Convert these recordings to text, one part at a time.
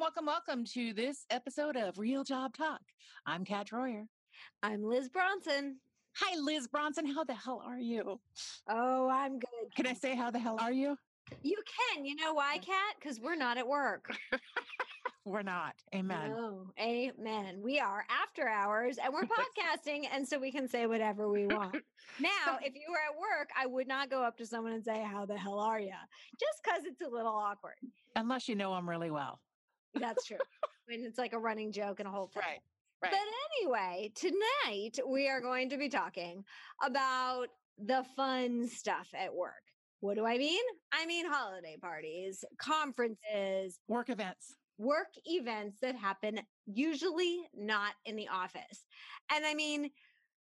welcome, welcome to this episode of Real Job Talk. I'm Kat Troyer. I'm Liz Bronson. Hi, Liz Bronson. How the hell are you? Oh, I'm good. Can I say how the hell are you? You can. You know why, Kat? Because we're not at work. We're not. Amen. No, amen. We are after hours and we're podcasting, and so we can say whatever we want. Now, if you were at work, I would not go up to someone and say, How the hell are you? Just because it's a little awkward. Unless you know them really well. That's true. and it's like a running joke and a whole thing. Right. Right. But anyway, tonight we are going to be talking about the fun stuff at work. What do I mean? I mean holiday parties, conferences, Work events. work events that happen usually not in the office. And I mean,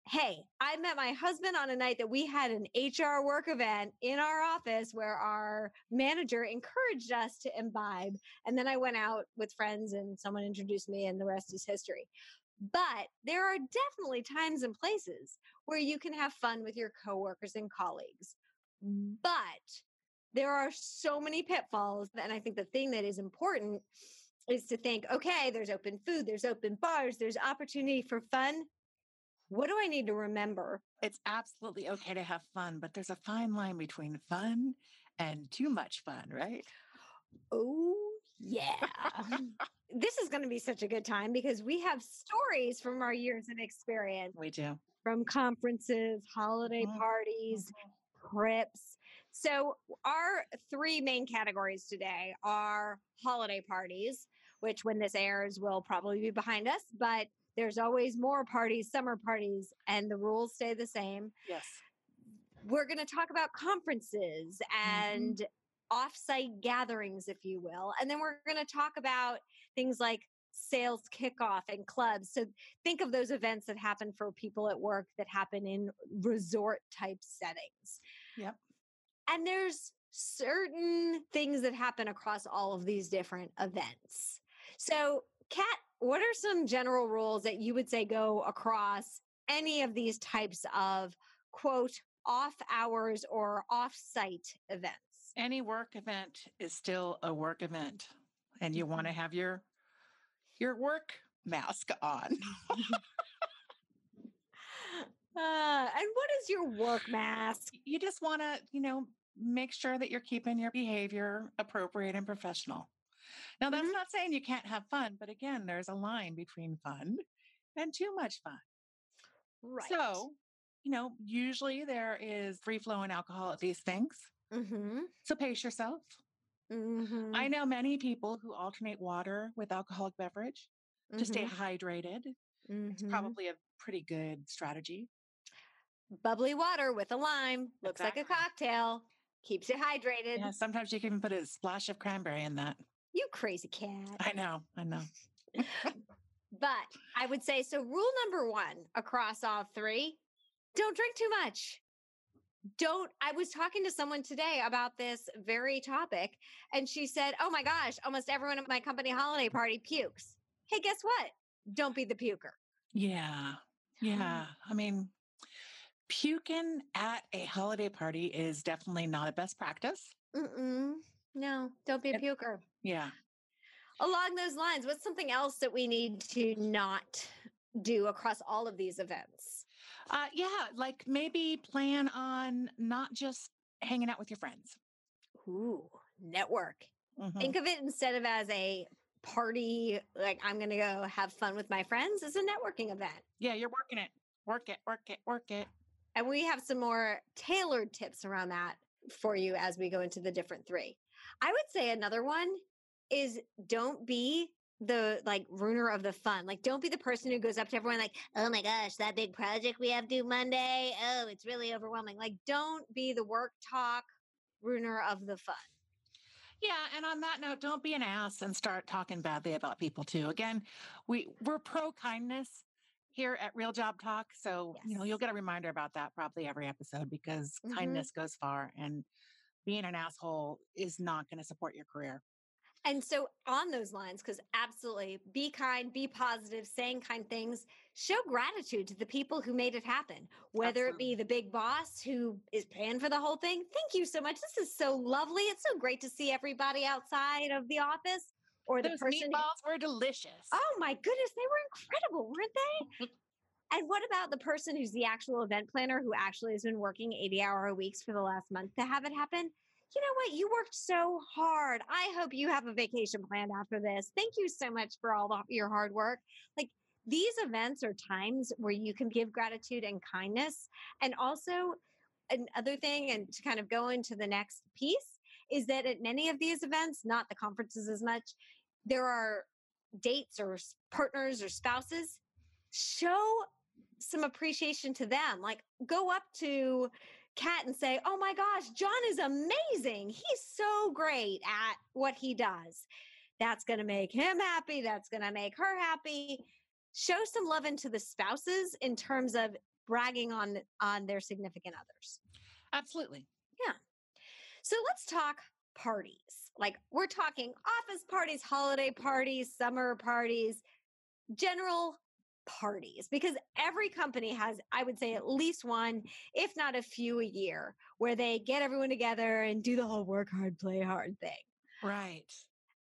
hey, I met my husband on a night that we had an HR work event in our office where our manager encouraged us to imbibe. And then I went out with friends and someone introduced me, and the rest is history. But there are definitely times and places where you can have fun with your coworkers and colleagues. But there are so many pitfalls. And I think the thing that is important is to think okay, there's open food, there's open bars, there's opportunity for fun. What do I need to remember? It's absolutely okay to have fun, but there's a fine line between fun and too much fun, right? Oh, yeah. this is going to be such a good time because we have stories from our years of experience We do. from conferences, holiday Mhm. parties, trips. So, our three main categories today are holiday parties, which when this airs will probably be behind us, but there's always more parties, summer parties, and the rules stay the same. Yes. We're going to talk about conferences mm-hmm. and offsite gatherings, if you will. And then we're going to talk about things like sales kickoff and clubs. So think of those events that happen for people at work that happen in resort type settings. Yep. And there's certain things that happen across all of these different events. So, Kat, what are some general rules that you would say go across any of these types of quote off hours or off site events? Any work event is still a work event, and you want to have your your work mask on. Uh, and what is your work mask? you just want to, you know, make sure that you're keeping your behavior appropriate and professional. Now, that's Mhm. not saying you can't have fun, but again, there's a line between fun and too much fun. Right. So, you know, usually there is free flowing alcohol at these things. mm-hmm. So pace yourself. Mm-hmm. I know many people who alternate water with alcoholic beverage to stay hydrated. It's Mhm. probably a pretty good strategy. bubbly water with a lime. Looks like a cocktail. Keeps you hydrated. Yeah, sometimes you can even put a splash of cranberry in that. You crazy Kat. I know, I know. But I would say so. Rule number one across all three don't drink too much. Don't. I was talking to someone today about this very topic, and she said, Oh my gosh, almost everyone at my company holiday party pukes. Hey, guess what? Don't be the puker. Yeah. Uh-huh. Yeah. I mean, puking at a holiday party is definitely not a best practice. Mm-mm. No, don't be a puker. Yeah. Along those lines, what's something else that we need to not do across all of these events? Uh, yeah. Like maybe plan on not just hanging out with your friends. Ooh, network. Mhm. Think of it instead of as a party, like I'm going to go have fun with my friends, as a networking event. Yeah. You're working it. Work it, work it, work it. And we have some more tailored tips around that for you as we go into the different three. I would say another one is don't be the like ruiner of the fun. Like don't be the person who goes up to everyone like, "Oh my gosh, that big project we have due Monday. Oh, it's really overwhelming." Like don't be the work talk ruiner of the fun. Yeah, and on that note, don't be an ass and start talking badly about people too. Again, we we're pro kindness here at Real Job Talk, so you know you'll get a reminder about that probably every episode because Mhm. kindness goes far, and being an asshole is not going to support your career. And so, on those lines, because absolutely be kind, be positive, saying kind things, show gratitude to the people who made it happen, whether it be the big boss who is paying for the whole thing. Thank you so much. This is so lovely. It's so great to see everybody outside of the office. or the Those person who- meatballs were delicious. Oh my goodness, they were incredible, weren't they? and what about the person who's the actual event planner who actually has been working 80 hour weeks for the last month to have it happen? You know what? You worked so hard. I hope you have a vacation planned after this. Thank you so much for all the, your hard work. Like these events are times where you can give gratitude and kindness. And also, another thing, and to kind of go into the next piece, is that at many of these events, not the conferences as much, there are dates or partners or spouses. Show some appreciation to them. Like go up to Kat and say, Oh my gosh, John is amazing. He's so great at what he does. That's going to make him happy. That's going to make her happy. Show some love into the spouses in terms of bragging on on their significant others. Absolutely. Yeah. So let's talk parties. Like we're talking office parties, holiday parties, summer parties, general parties because every company has I would say at least one if not a few a year where they get everyone together and do the whole work hard play hard thing. Right.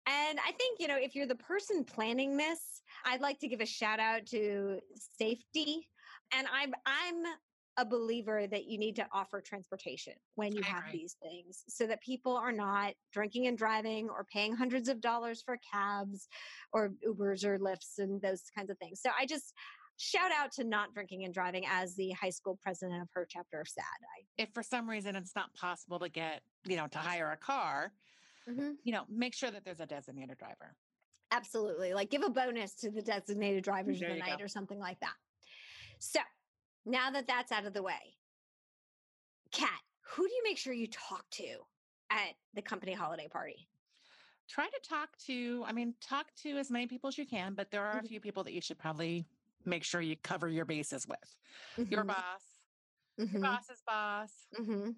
And I think, you know, if you're the person planning this, I'd like to give a shout out to safety. And I'm I'm a believer that you need to offer transportation when you I have agree. these things so that people are not drinking and driving or paying hundreds of dollars for cabs or Ubers or Lyfts and those kinds of things. So I just shout out to not drinking and driving as the high school president of her chapter of SADD. If for some reason it's not possible to get, you know, to hire a car, I Mhm. you know, make sure that there's a designated driver. Absolutely. Like give a bonus to the designated drivers of the night go. or something like that. So now that that's out of the way, Kat, who do you make sure you talk to at the company holiday party? Try to talk to, I mean, talk to as many people as you can, but there are a Mhm. few people that you should probably make sure you cover your bases with. Your Mhm, boss, your mhm, boss's boss,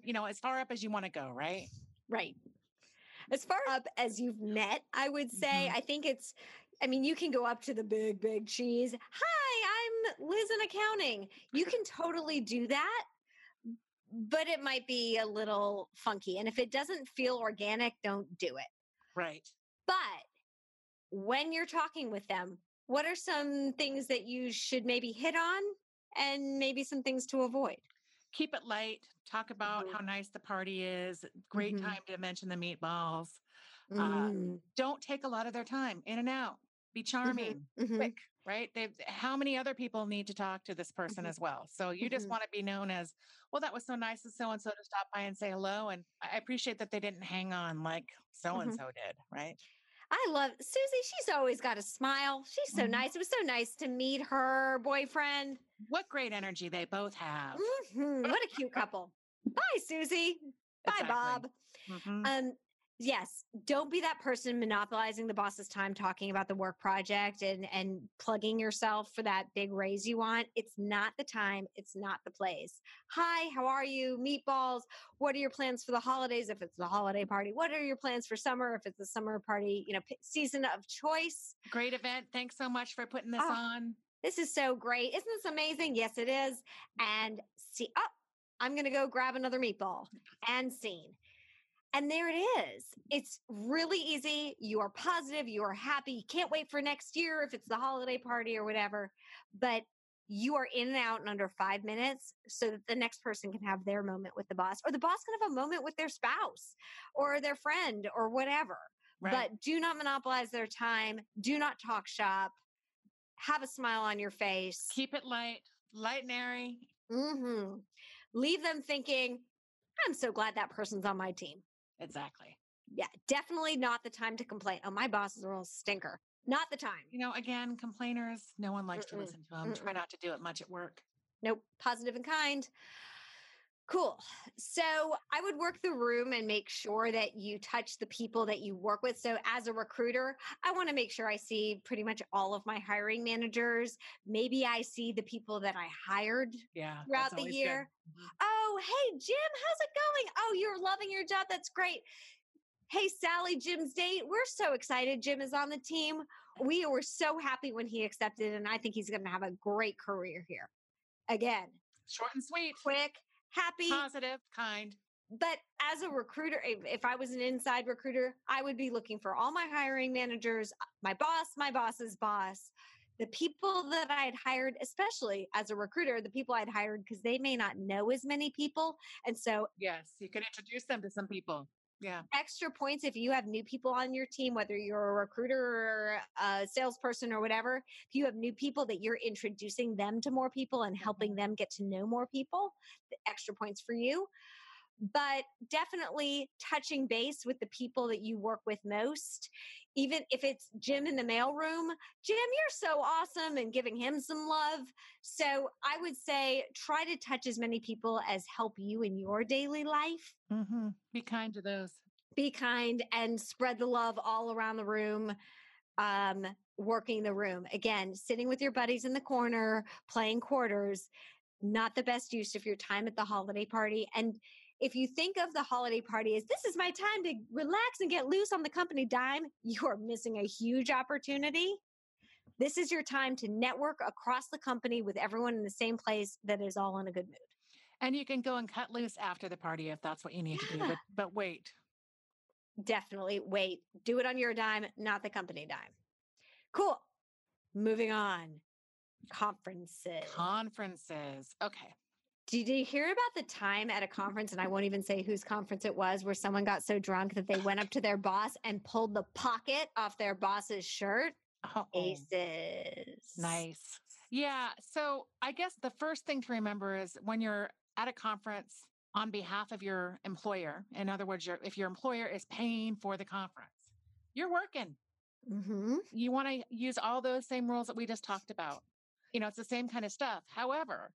you know, as far up as you want to go, right? Right. As far up as you've met, I would say, Mhm. I think it's, I mean, you can go up to the big, big cheese. Hi, Liz in accounting. You can totally do that, but it might be a little funky. And if it doesn't feel organic, don't do it. Right. But when you're talking with them, what are some things that you should maybe hit on and maybe some things to avoid? Keep it light. Talk about Mhm. how nice the party is. Great Mhm. time to mention the meatballs. Uh, Mm, Don't take a lot of their time in and out. Be charming, mhm, quick, right? They how many other people need to talk to this person Mhm. as well? So you just Mhm. want to be known as, well, that was so nice of so and so to stop by and say hello. And I appreciate that they didn't hang on like so and so did, right? I love Susie. She's always got a smile. She's so Mhm. nice. It was so nice to meet her boyfriend. What great energy they both have. Mhm, What a cute couple. Bye, Susie. Bye, Exactly. Bob. Mhm. Um, yes, don't be that person monopolizing the boss's time talking about the work project and and plugging yourself for that big raise you want. It's not the time. It's not the place. Hi, how are you? Meatballs. What are your plans for the holidays? If it's the holiday party, what are your plans for summer? If it's the summer party, you know, p- season of choice. Great event. Thanks so much for putting this Oh, on. This is so great. Isn't this amazing? Yes, it is. And see, oh, I'm going to go grab another meatball and scene. And there it is. It's really easy. You are positive. You are happy. You can't wait for next year if it's the holiday party or whatever. But you are in and out in under five minutes so that the next person can have their moment with the boss or the boss can have a moment with their spouse or their friend or whatever. Right. But do not monopolize their time. Do not talk shop. Have a smile on your face. Keep it light, light and airy. hmm Leave them thinking, I'm so glad that person's on my team. Exactly. Yeah, definitely not the time to complain. Oh, my boss is a real stinker. Not the time. You know, again, complainers, no one likes Mm-mm, to listen to them. Try mm-mm. not to do it much at work. Nope, positive and kind. Cool. So I would work the room and make sure that you touch the people that you work with. So as a recruiter, I want to make sure I see pretty much all of my hiring managers. Maybe I see the people that I hired Yeah. throughout the always good. year. Mhm. Oh, hey, Jim, how's it going? Oh, you're loving your job. That's great. Hey, Sally, Jim's date. We're so excited. Jim is on the team. We were so happy when he accepted, and I think he's going to have a great career here. Again, Short and sweet, quick, happy. positive, kind. but as a recruiter, if, I was an inside recruiter, I would be looking for all my hiring managers, uh, my boss, my boss's boss, the people that I had hired, especially as a recruiter, the people I'd hired because they may not know as many people. And so, yes, you can introduce them to some people. Yeah. Extra points if you have new people on your team, whether you're a recruiter or a salesperson or whatever. If you have new people that you're introducing them to more people and helping mm-hmm. them get to know more people, the extra points for you but definitely touching base with the people that you work with most. Even if it's Jim in the mailroom, Jim, you're so awesome, and giving him some love. So I would say try to touch as many people as help you in your daily life. Mm-hmm. Be kind to those. Be kind and spread the love all around the room. Um, working the room again, sitting with your buddies in the corner, playing quarters, not the best use of your time at the holiday party. And if you think of the holiday party as this is my time to relax and get loose on the company dime, you are missing a huge opportunity. This is your time to network across the company with everyone in the same place that is all in a good mood. And you can go and cut loose after the party if that's what you need yeah. to do. But, but wait. Definitely wait. Do it on your dime, not the company dime. Cool. Moving on. Conferences. Conferences. Okay. Did you hear about the time at a conference, and I won't even say whose conference it was, where someone got so drunk that they went up to their boss and pulled the pocket off their boss's shirt? Oh, Aces. Nice. Yeah. So I guess the first thing to remember is when you're at a conference on behalf of your employer, in other words, your, if your employer is paying for the conference, you're working. Mm-hmm. You want to use all those same rules that we just talked about. You know, it's the same kind of stuff. However,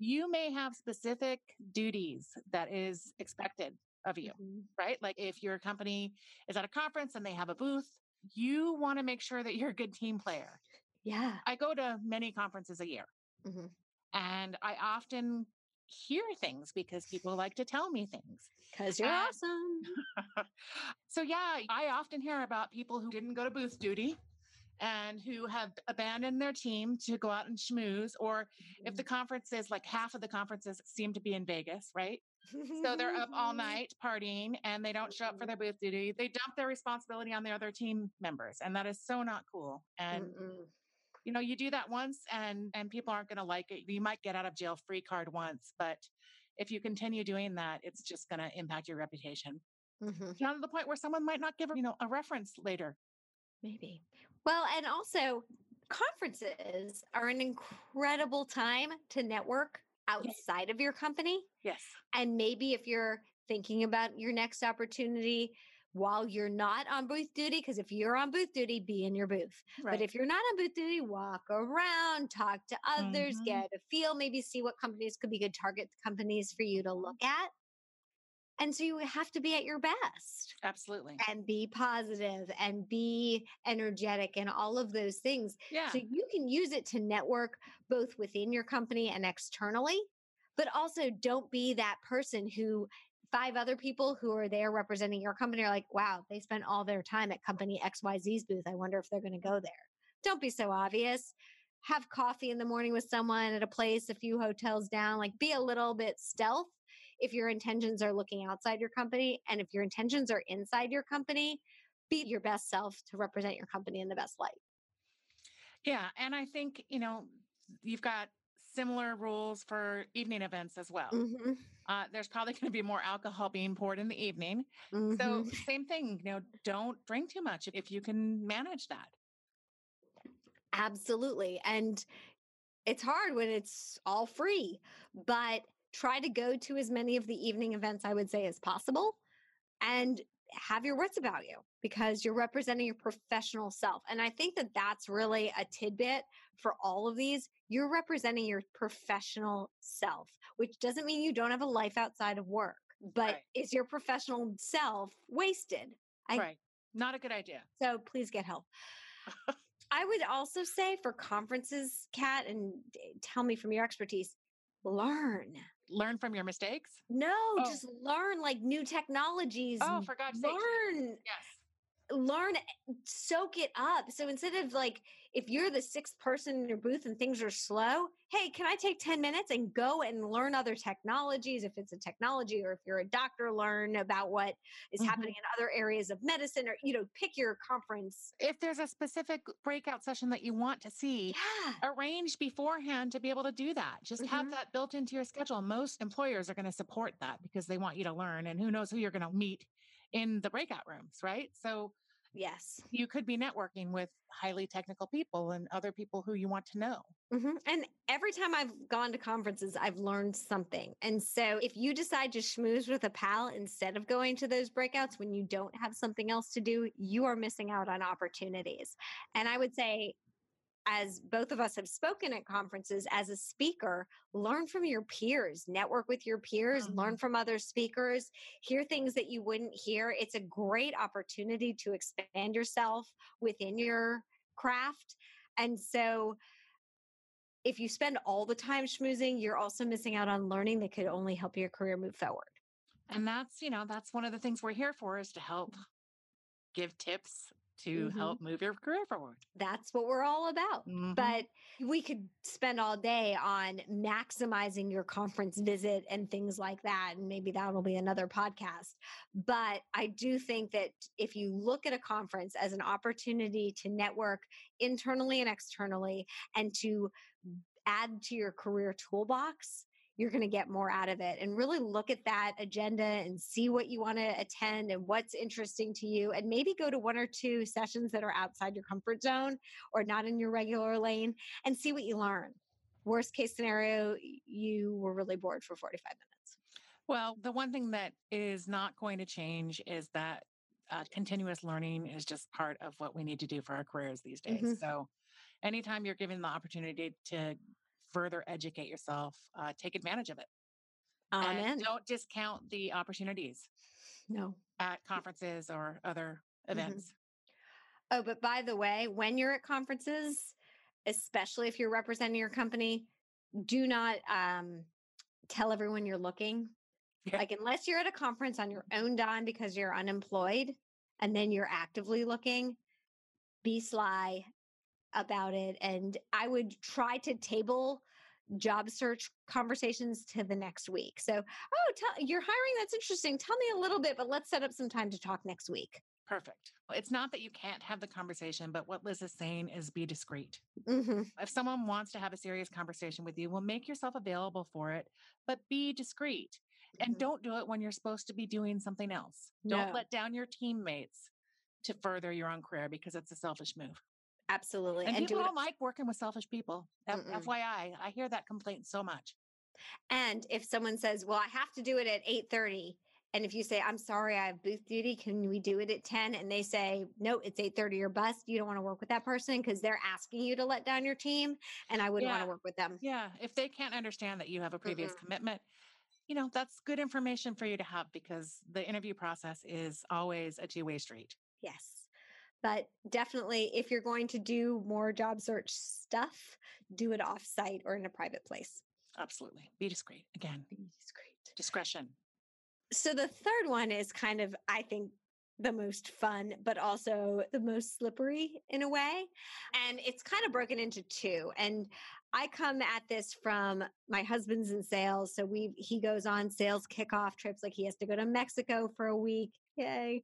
you may have specific duties that is expected of you, mm-hmm. right? Like if your company is at a conference and they have a booth, you want to make sure that you're a good team player. Yeah. I go to many conferences a year. Mm-hmm. And I often hear things because people like to tell me things. Because you're and, awesome. so, yeah, I often hear about people who didn't go to booth duty and who have abandoned their team to go out and schmooze. Or if the mm-hmm. conference is like half of the conferences seem to be in Vegas, right? so they're up all night partying and they don't show up for their booth duty. They dump their responsibility on the other team members. And that is so not cool. And Mm-mm. you know, you do that once and and people aren't gonna like it. You might get out of jail free card once, but if you continue doing that, it's just gonna impact your reputation. Mm-hmm. Down to the point where someone might not give you know a reference later. Maybe. Well, and also conferences are an incredible time to network outside yes. of your company. Yes. And maybe if you're thinking about your next opportunity while you're not on booth duty, because if you're on booth duty, be in your booth. Right. But if you're not on booth duty, walk around, talk to others, mm-hmm. get a feel, maybe see what companies could be good target companies for you to look at. And so you have to be at your best. Absolutely. And be positive and be energetic and all of those things. Yeah. So you can use it to network both within your company and externally, but also don't be that person who five other people who are there representing your company are like, wow, they spent all their time at company XYZ's booth. I wonder if they're going to go there. Don't be so obvious. Have coffee in the morning with someone at a place a few hotels down. Like be a little bit stealth if your intentions are looking outside your company and if your intentions are inside your company, be your best self to represent your company in the best light. Yeah. And I think, you know, you've got similar rules for evening events as well. Mm-hmm. Uh, there's probably going to be more alcohol being poured in the evening. Mm-hmm. So, same thing, you know, don't drink too much if you can manage that. Absolutely. And it's hard when it's all free, but try to go to as many of the evening events, I would say, as possible and have your wits about you because you're representing your professional self. And I think that that's really a tidbit for all of these. You're representing your professional self, which doesn't mean you don't have a life outside of work, but right. is your professional self wasted? I, right. Not a good idea. So please get help. I would also say for conferences, Kat, and eh, tell me from your expertise, learn learn from your mistakes? No, oh. just learn like new technologies. Oh, for God's sake. Learn. Yes. Learn, soak it up. So instead of like, if you're the sixth person in your booth and things are slow, hey, can I take 10 minutes and go and learn other technologies? If it's a technology or if you're a doctor, learn about what is Mhm. happening in other areas of medicine or, you know, pick your conference. If there's a specific breakout session that you want to see, Yeah. arrange beforehand to be able to do that. Just have Mhm. that built into your schedule. Most employers are going to support that because they want you to learn and who knows who you're going to meet in the breakout rooms, right? So Yes. you could be networking with highly technical people and other people who you want to know. hmm And every time I've gone to conferences, I've learned something. And so if you decide to schmooze with a pal instead of going to those breakouts when you don't have something else to do, you are missing out on opportunities. And I would say, as both of us have spoken at conferences as a speaker, learn from your peers, network with your peers, learn mm-hmm. from other speakers, hear things that you wouldn't hear. It's a great opportunity to expand yourself within your craft. And so, if you spend all the time schmoozing, you're also missing out on learning that could only help your career move forward. And that's, you know, that's one of the things we're here for is to help give tips to Mhm. help move your career forward. That's what we're all about. Mhm. But we could spend all day on maximizing your conference visit and things like that. And maybe that'll be another podcast. But I do think that if you look at a conference as an opportunity to network internally and externally and to add to your career toolbox, you're going to get more out of it and really look at that agenda and see what you want to attend and what's interesting to you and maybe go to one or two sessions that are outside your comfort zone or not in your regular lane and see what you learn worst case scenario you were really bored for 45 minutes Well, the one thing that is not going to change is that uh, continuous learning is just part of what we need to do for our careers these days. Mhm. So, anytime you're given the opportunity to further educate yourself, uh, take advantage of it. amen And don't discount the opportunities no at conferences or other Mm-hmm. events. oh but by the way when you're at conferences especially if you're representing your company do not um, tell everyone you're looking Yeah. like unless you're at a conference on your own dime because you're unemployed and then you're actively looking be sly about it and i would try to table job search conversations to the next week so oh tell, you're hiring that's interesting tell me a little bit but let's set up some time to talk next week Perfect. It's not that you can't have the conversation, but what Liz is saying is be discreet. hmm If someone wants to have a serious conversation with you, well, make yourself available for it, but be discreet. And Mhm. don't do it when you're supposed to be doing something else. Don't let down your teammates to further your own career because it's a selfish move. Absolutely And, and people do don't like working with selfish people. Mm-mm. FYI, I hear that complaint so much. And if someone says, "Well, I have to do it at 8:30," and if you say, "I'm sorry, I have booth duty, can we do it at 10?" and they say, "No, it's 8:30 or bust," you don't want to work with that person because they're asking you to let down your team, and I wouldn't want to work with them. Yeah. If they can't understand that you have a previous Mm-mm. commitment, you know, that's good information for you to have because the interview process is always a two way street. Yes. But definitely if you're going to do more job search stuff, do it off-site or in a private place. Absolutely. Be discreet. Again, It's great. discretion. So the third one is kind of, I think, the most fun, but also the most slippery in a way. And it's kind of broken into two. And I come at this from my husband's in sales. So we he goes on sales kickoff trips, like he has to go to Mexico for a week, yay,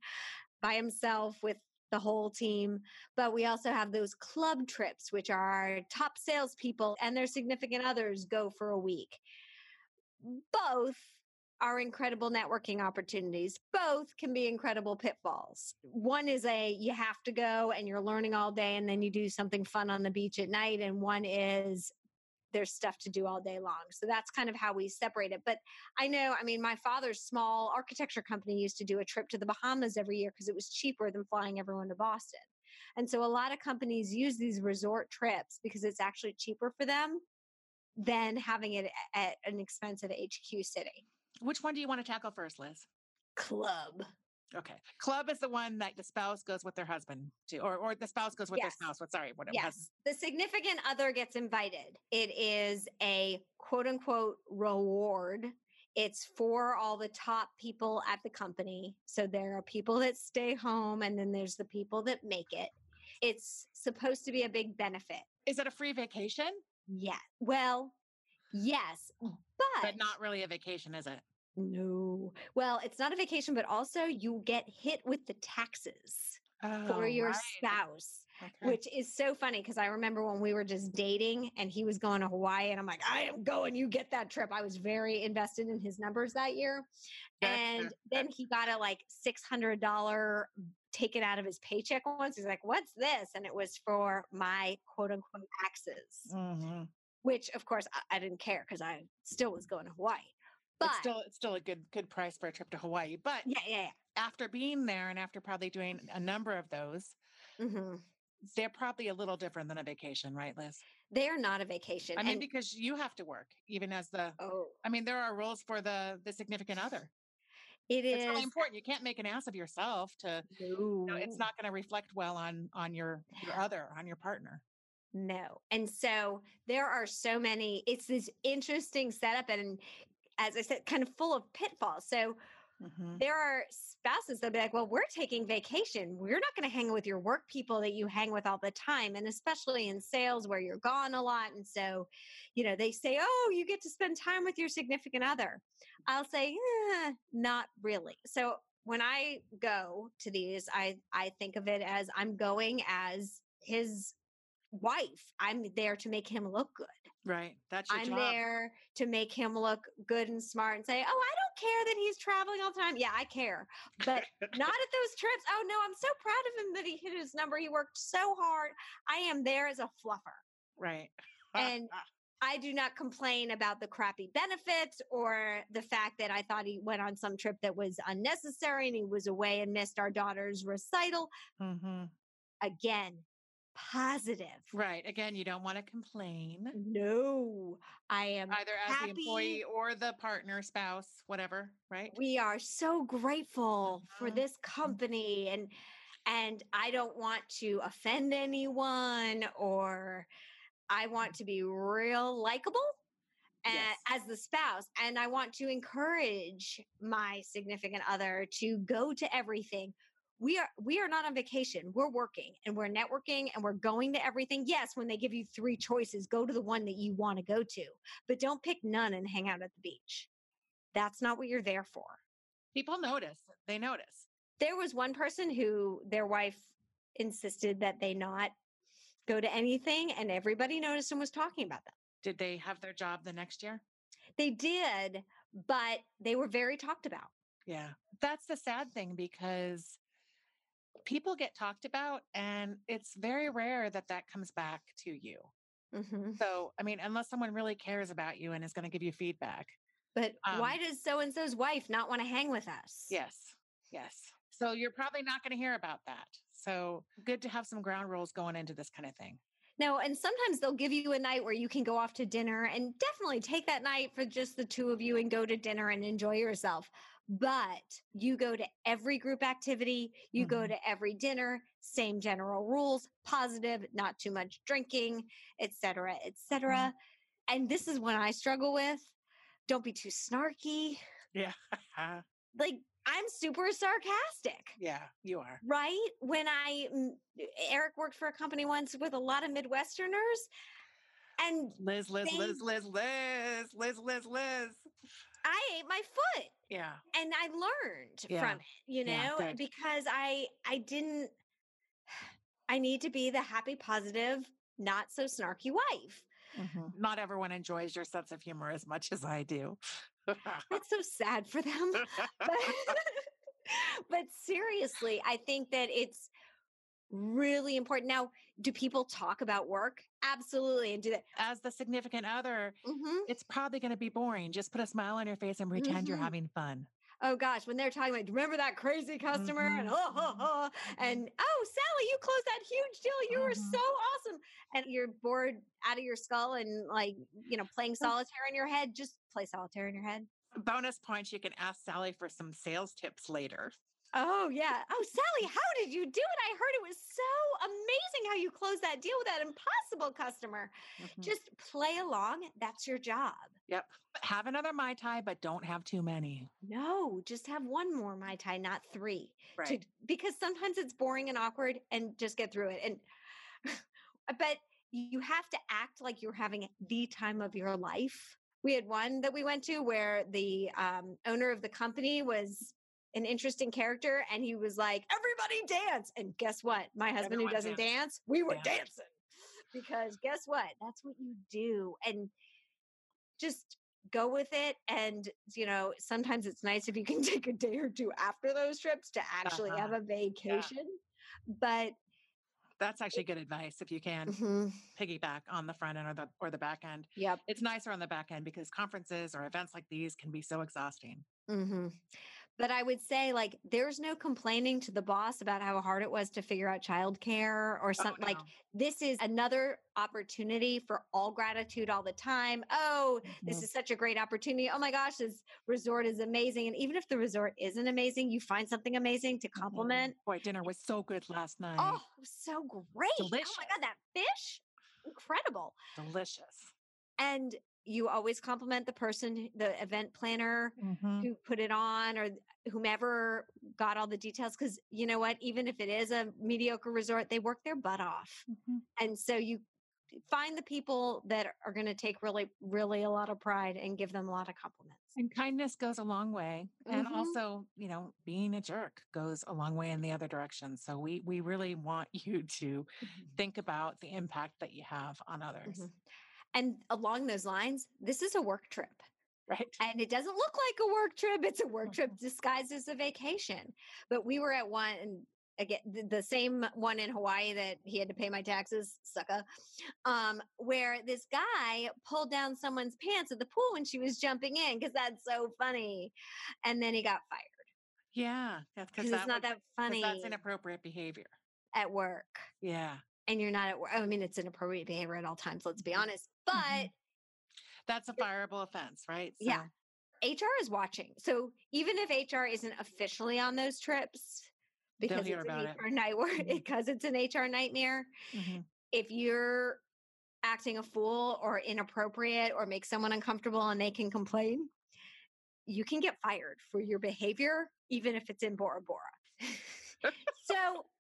by himself with the whole team. But we also have those club trips, which are our top salespeople and their significant others go for a week. Both are incredible networking opportunities. Both can be incredible pitfalls. One is a you have to go and you're learning all day and then you do something fun on the beach at night. And one is there's stuff to do all day long. So that's kind of how we separate it. But I know, I mean, my father's small architecture company used to do a trip to the Bahamas every year because it was cheaper than flying everyone to Boston. And so a lot of companies use these resort trips because it's actually cheaper for them than having it at an expensive HQ city. Which one do you want to tackle first, Liz? Club. Okay. Club is the one that the spouse goes with their husband to, or, or the spouse goes with Yes. their spouse. What, sorry, whatever. Yes. The significant other gets invited. It is a quote unquote reward It's for all the top people at the company. So there are people that stay home and then there's the people that make it. It's supposed to be a big benefit. Is it a free vacation? Yeah. Well, yes, but, But not really a vacation, is it? No. Well, it's not a vacation, but also you get hit with the taxes for Oh, your right. spouse. Okay. which is so funny because I remember when we were just dating and he was going to Hawaii, and I'm like, I am going, you get that trip. I was very invested in his numbers that year. And then he got a like $600 taken out of his paycheck once. He's like, What's this? And it was for my quote unquote taxes, Mhm. which of course I, I didn't care because I still was going to Hawaii. But it's still it's still a good good price for a trip to Hawaii. But yeah, yeah, after being there and after probably doing a number of those, yeah. hmm they're probably a little different than a vacation, right, Liz? They are not a vacation. I mean, and- because you have to work, even as the oh, I mean, there are rules for the the significant other. it is. It's really important. You can't make an ass of yourself to you know, it's not going to reflect well on on your your other, on your partner. No. And so there are so many, it's this interesting setup and as I said, kind of full of pitfalls. So Mhm. there are spouses that'll be like, well, we're taking vacation. We're not going to hang with your work people that you hang with all the time. And especially in sales where you're gone a lot. And so, you know, they say, oh, you get to spend time with your significant other. I'll say, eh, not really. So when I go to these, I, I think of it as I'm going as his wife. I'm there to make him look good. Right. That's your I'm job. there to make him look good and smart and say, Oh, I don't care that he's traveling all the time. Yeah, I care. But not at those trips. Oh, no, I'm so proud of him that he hit his number. He worked so hard. I am there as a fluffer. right. And I do not complain about the crappy benefits or the fact that I thought he went on some trip that was unnecessary and he was away and missed our daughter's recital. hmm Again, positive. Right. Again, you don't want to complain No, I am either as happy. the employee or the partner, spouse, whatever. Right. we are so grateful for Mhm. this company and and I don't want to offend anyone or I want to be real likable Yes. as the spouse and I want to encourage my significant other to go to everything. We are we are not on vacation. We're working and we're networking and we're going to everything. Yes, when they give you three choices, go to the one that you want to go to, but don't pick none and hang out at the beach. That's not what you're there for People notice. They notice. there was one person who their wife insisted that they not go to anything and everybody noticed and was talking about them Did they have their job the next year? they did but they were very talked about Yeah. That's the sad thing because people get talked about and it's very rare that that comes back to you. hmm So, I mean, unless someone really cares about you and is going to give you feedback. but why Um, does so and so's wife not want to hang with us Yes. Yes. So you're probably not going to hear about that. So good to have some ground rules going into this kind of thing. No and sometimes they'll give you a night where you can go off to dinner and definitely take that night for just the two of you and go to dinner and enjoy yourself. But you go to every group activity you go Mhm. to every dinner same general rules positive not too much drinking etc etc and this is when i struggle with. Don't be too snarky. Yeah. like i'm super sarcastic yeah, you are. right when i mm, eric worked for a company once with a lot of midwesterners and Liz, Liz, They- Liz, Liz, Liz, Liz, Liz, Liz. i ate my foot Yeah. and I learned Yeah. from it, you know, good. because I I didn't I need to be the happy, positive, not so snarky wife. Mhm. Not everyone enjoys your sense of humor as much as I do. That's so sad for them. But, but seriously, I think that it's really important. Now, do people talk about work? Absolutely. And do that. As the significant other, hmm it's probably going to be boring. Just put a smile on your face and pretend you're Mhm. having fun. Oh gosh, when they're talking about, remember that crazy customer and Mhm, oh, oh, oh, and oh, Sally, you closed that huge deal. You were Mhm. so awesome. And you're bored out of your skull and like, you know, playing solitaire in your head. Just play solitaire in your head. Bonus points you can ask Sally for some sales tips later. Oh yeah. Oh Sally, how did you do it? I heard it was so amazing how you closed that deal with that impossible customer. Mhm. Just play along. That's your job. Yep. Have another Mai Tai, but don't have too many. No, just have one more Mai Tai, not three. to- Right. because sometimes it's boring and awkward and just get through it. And but you have to act like you're having the time of your life. We had one that we went to where the um, owner of the company was an interesting character and he was like, everybody dance. And guess what? My husband Everyone who doesn't danced. dance, we were Yeah. dancing because guess what? That's what you do. And just go with it. And, you know, sometimes it's nice if you can take a day or two after those trips to actually have Uh-huh. a vacation. But That's actually good advice if you can Mhm. piggyback on the front end or the or the back end. yep. It's nicer on the back end because conferences or events like these can be so exhausting. hmm But I would say, like, there's no complaining to the boss about how hard it was to figure out childcare or Oh, something. Like, this is another opportunity for all gratitude all the time. Oh, this Mhm. is such a great opportunity. Oh my gosh, this resort is amazing. And even if the resort isn't amazing, you find something amazing to Mhm. compliment. Boy, dinner was so good last night. Oh, so great. Oh my God, that fish, incredible. Delicious. And you always compliment the person, the event planner, Mhm. who put it on or whomever got all the details because you know what even if it is a mediocre resort they work their butt off Mhm. and so you find the people that are going to take really really a lot of pride and give them a lot of compliments And kindness goes a long way. And Mhm. also, you know, being a jerk goes a long way in the other direction. So we we really want you to think about the impact that you have on others. And along those lines this is a work trip Right. and it doesn't look like a work trip it's a work trip disguised as a vacation but we were at one again the, same one in hawaii that he had to pay my taxes sucker um where this guy pulled down someone's pants at the pool when she was jumping in because that's so funny and then he got fired Yeah. That's because it's not that funny That's inappropriate behavior. at work Yeah. and you're not at work i mean it's inappropriate behavior at all times let's be honest but Mhm. That's a fireable offense, right? Yeah. HR is watching. So even if HR isn't officially on those trips, because it's an it. HR night where Mhm. because it's an HR nightmare, Mhm. if you're acting a fool or inappropriate or make someone uncomfortable and they can complain, you can get fired for your behavior, even if it's in Bora Bora. so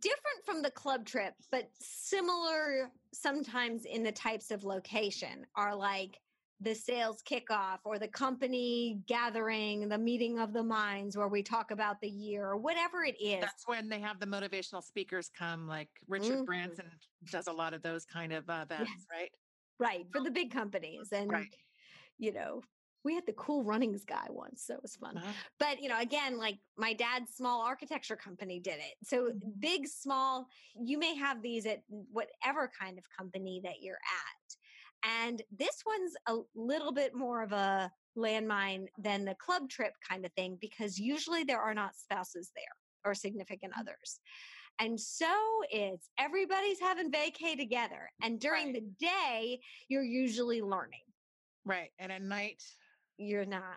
different from the club trip, but similar sometimes in the types of location are like the sales kickoff or the company gathering, the meeting of the minds where we talk about the year or whatever it is. That's when they have the motivational speakers come, like Richard Mhm. Branson does a lot of those kind of uh, events, right? right for the big companies and Right. you know we had the cool runnings guy once so it was fun Uh-huh. but you know again like my dad's small architecture company did it so Mhm. big small you may have these at whatever kind of company that you're at and this one's a little bit more of a landmine than the club trip kind of thing because usually there are not spouses there or significant Mm. others and so it's everybody's having vacay together and during Right. the day you're usually learning Right. And at night, you're not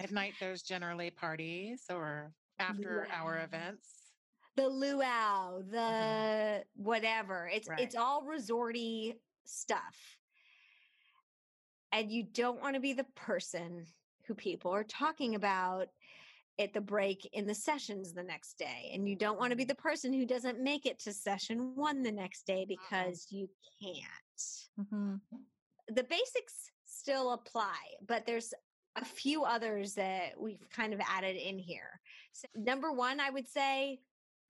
at night there's generally parties or after hour events. the luau, the whatever. It's Right. it's all resorty stuff. And you don't want to be the person who people are talking about at the break in the sessions the next day. And you don't want to be the person who doesn't make it to session one the next day because you can't. Mhm. The basics still apply, but there's a few others that we've kind of added in here. So number one, I would say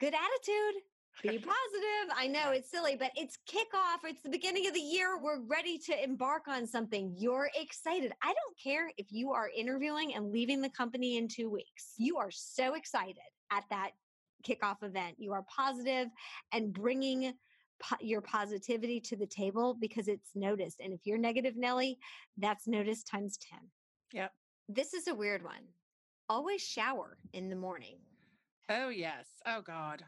good attitude. Be positive. I know it's silly, but it's kickoff. It's the beginning of the year. We're ready to embark on something. You're excited. I don't care if you are interviewing and leaving the company in two weeks. You are so excited at that kickoff event. You are positive and bringing po- your positivity to the table because it's noticed. And if you're negative, Nelly, that's noticed times 10. Yep. This is a weird one. Always shower in the morning. Oh, yes. Oh, God.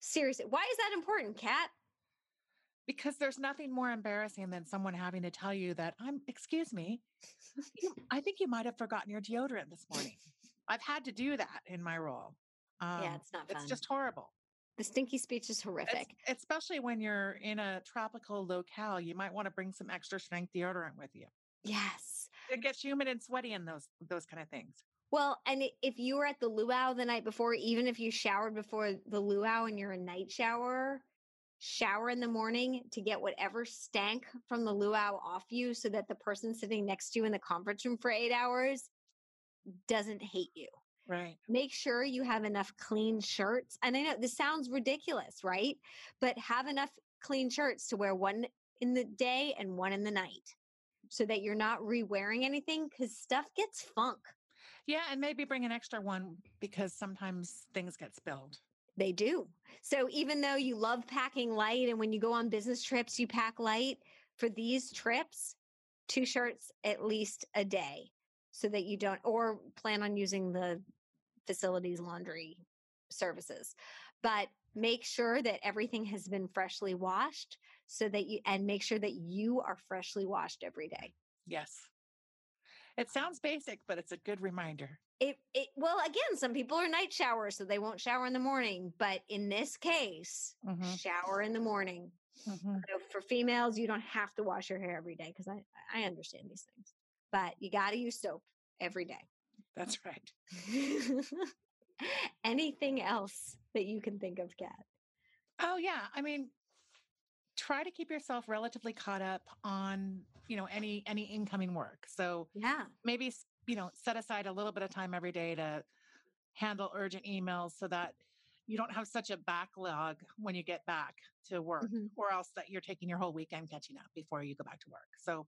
Seriously, why is that important, Kat? Because there's nothing more embarrassing than someone having to tell you that I'm, excuse me, I think you might have forgotten your deodorant this morning. I've had to do that in my role. Um, yeah, it's not fun. it's just horrible. The stinky speech is It's- horrific. especially when you're in a tropical locale, you might want to bring some extra strength deodorant with you. yes. It gets humid and sweaty and those those kind of things. Well, and if you were at the luau the night before, even if you showered before the luau and you're a night shower, shower in the morning to get whatever stank from the luau off you so that the person sitting next to you in the conference room for eight hours doesn't hate you. Right. Make sure you have enough clean shirts. And I know this sounds ridiculous, right? But have enough clean shirts to wear one in the day and one in the night so that you're not re wearing anything because stuff gets funk. Yeah, and maybe bring an extra one because sometimes things get spilled. They do. So even though you love packing light and when you go on business trips, you pack light for these trips, two shirts at least a day so that you don't, or plan on using the facilities laundry services. But make sure that everything has been freshly washed so that you, and make sure that you are freshly washed every day. Yes. It sounds basic, but it's a good reminder. It, it well again some people are night showers so they won't shower in the morning but in this case Mhm, shower in the morning mhm. So for females, you don't have to wash your hair every day because I I understand these things, but you got to use soap every day. That's right. Anything else that you can think of, Kat? Oh yeah, I mean, try to keep yourself relatively caught up on you know any any incoming work. So Yeah. maybe you know set aside a little bit of time every day to handle urgent emails so that you don't have such a backlog when you get back to work Mhm. or else that you're taking your whole weekend catching up before you go back to work so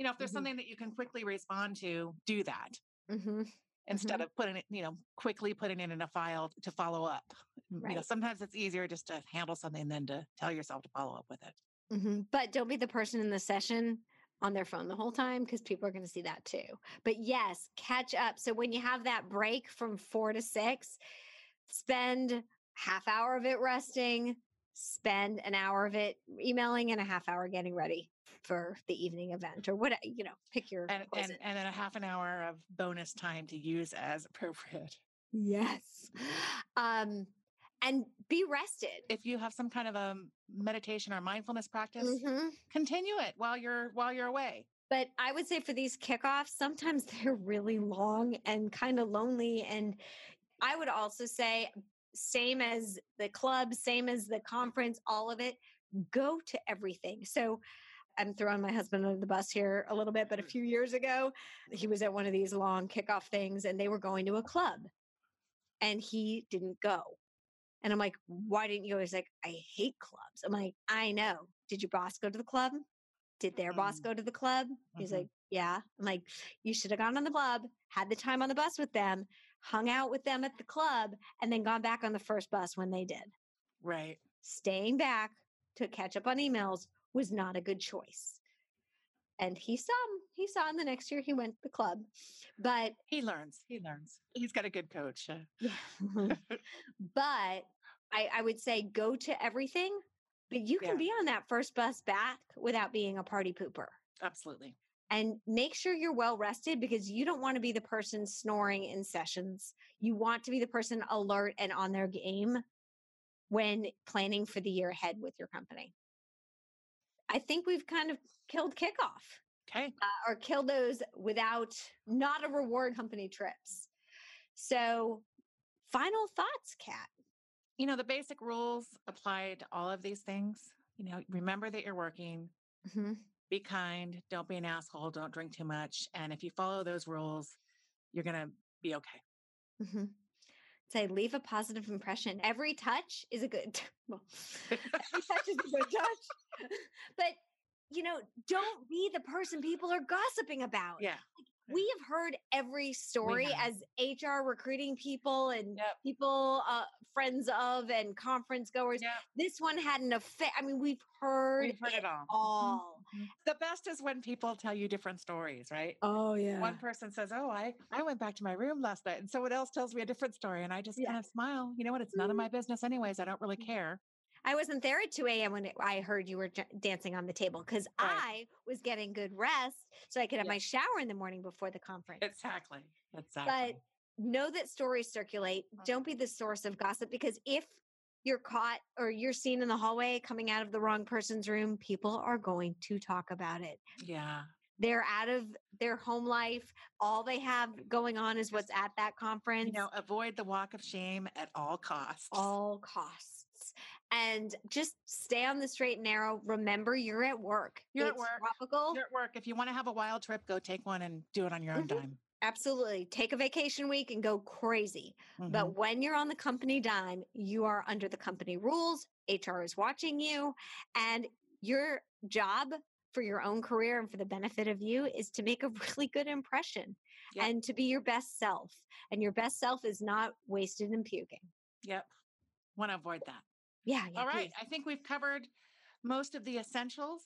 you know if there's Mhm. something that you can quickly respond to do that. Hmm instead of putting it you know quickly putting it in a file to follow up. You know sometimes it's easier just to handle something than to tell yourself to follow up with it. Hmm But don't be the person in the session on their phone the whole time because people are going to see that too. But yes, catch up. So when you have that break from four to six, spend half hour of it resting, spend an hour of it emailing, and a half hour getting ready for the evening event or what you know. Pick your and, and and then a half an hour of bonus time to use as appropriate yes, um, and be rested. if you have some kind of a meditation or mindfulness practice Mhm. continue it while you're while you're away But I would say for these kickoffs, sometimes they're really long and kind of lonely. And I would also say, same as the club, same as the conference, all of it, go to everything. So I'm throwing my husband under the bus here a little bit, but a few years ago, he was at one of these long kickoff things and they were going to a club and he didn't go. And I'm like, why didn't you? He's like, I hate clubs. I'm like, I know. Did your boss go to the club? Did their boss Mm. go to the club? He's Mhm. like, yeah. I'm like, you should have gone on the club, had the time on the bus with them, hung out with them at the club, and then gone back on the first bus when they did. right Staying back to catch up on emails was not a good choice. And he saw him. he saw him the next year he went to the club. But he learns he learns he's got a good coach yeah. but I, I would say go to everything, but you can Yeah. be on that first bus back without being a party pooper. absolutely and make sure you're well rested because you don't want to be the person snoring in sessions. You want to be the person alert and on their game when planning for the year ahead with your company. I think we've kind of killed kickoff okay uh, or killed those without not a reward company trips. So, final thoughts, Kat. you know the basic rules apply to all of these things you know remember that you're working Mhm. be kind don't be an asshole don't drink too much and if you follow those rules you're gonna be okay Mhm. Say, leave a positive impression. Every touch is a good. Well, every touch is a good touch. but you know, don't be the person people are gossiping about. yeah We have heard every story as HR recruiting people and Yep. people, uh, friends of, and conference goers. yeah This one had an effect. I mean, we've heard, we've heard it all Mhm, all. Mhm. the best is when people tell you different stories right Oh yeah. one person says, "Oh, I I went back to my room last night," and someone else tells me a different story, and I just Yeah. kind of smile. You know what? It's none of my business, anyways. I don't really Mm. care. I wasn't there at 2 a.m. when I heard you were j- dancing on the table because I was getting good rest so I could have Yeah. my shower in the morning before the conference. Exactly. Exactly. But know that stories circulate. Don't be the source of gossip because if you're caught or you're seen in the hallway coming out of the wrong person's room, people are going to talk about it. Yeah. They're out of their home life. All they have going on is what's at that conference. You know, avoid the walk of shame at all costs. all costs. And just stay on the straight and narrow. Remember, you're at work. You're at work. Tropical. You're at work. If you want to have a wild trip, go take one and do it on your own Mhm. dime. Absolutely. Take a vacation week and go crazy. Mhm. But when you're on the company dime, you are under the company rules. HR is watching you. And your job for your own career and for the benefit of you is to make a really good impression Yep. and to be your best self. And your best self is not wasted and puking. Yep. Want to avoid that. Yeah. yeah All right. please. I think we've covered most of the essentials.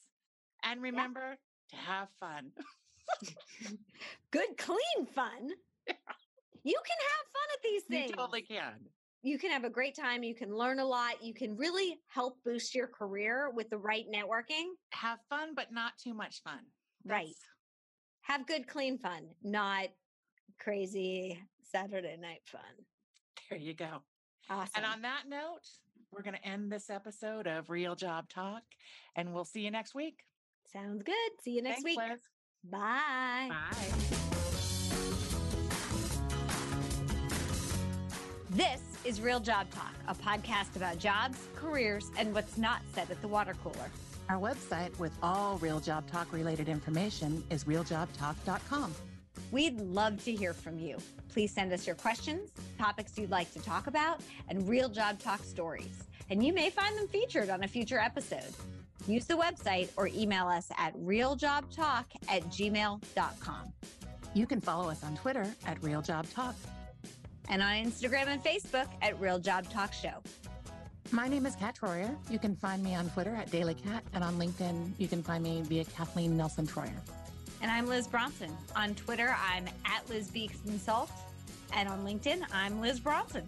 And remember to have fun. Good, clean fun. You can have fun at these things. You totally can. you can have a great time. You can learn a lot. You can really help boost your career with the right networking. Have fun, but not too much fun. Right. Have good, clean fun, not crazy Saturday night fun. There you go. Awesome. And on that note, we're going to end this episode of Real Job Talk, and we'll see you next week. Sounds good. See you next Thanks, week. Liz. Bye. Bye. This is Real Job Talk, a podcast about jobs, careers, and what's not said at the water cooler. Our website with all Real Job Talk related information is realjobtalk.com. We'd love to hear from you. Please send us your questions, topics you'd like to talk about, and real job talk stories. And you may find them featured on a future episode. Use the website or email us at realjobtalk at gmail.com. You can follow us on Twitter at Real Job Talk. And on Instagram and Facebook at Real Job Talk Show. My name is Kat Troyer. You can find me on Twitter at Daily Cat, and on LinkedIn, you can find me via Kathleen Nelson Troyer. And I'm Liz Bronson. On Twitter, I'm at Liz Beaks and Salt. And on LinkedIn, I'm Liz Bronson.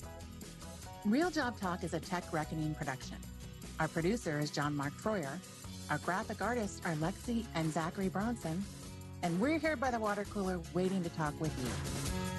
Real Job Talk is a Tech Reckoning production. Our producer is John Mark Troyer. Our graphic artists are Lexi and Zachary Bronson. And we're here by the water cooler waiting to talk with you.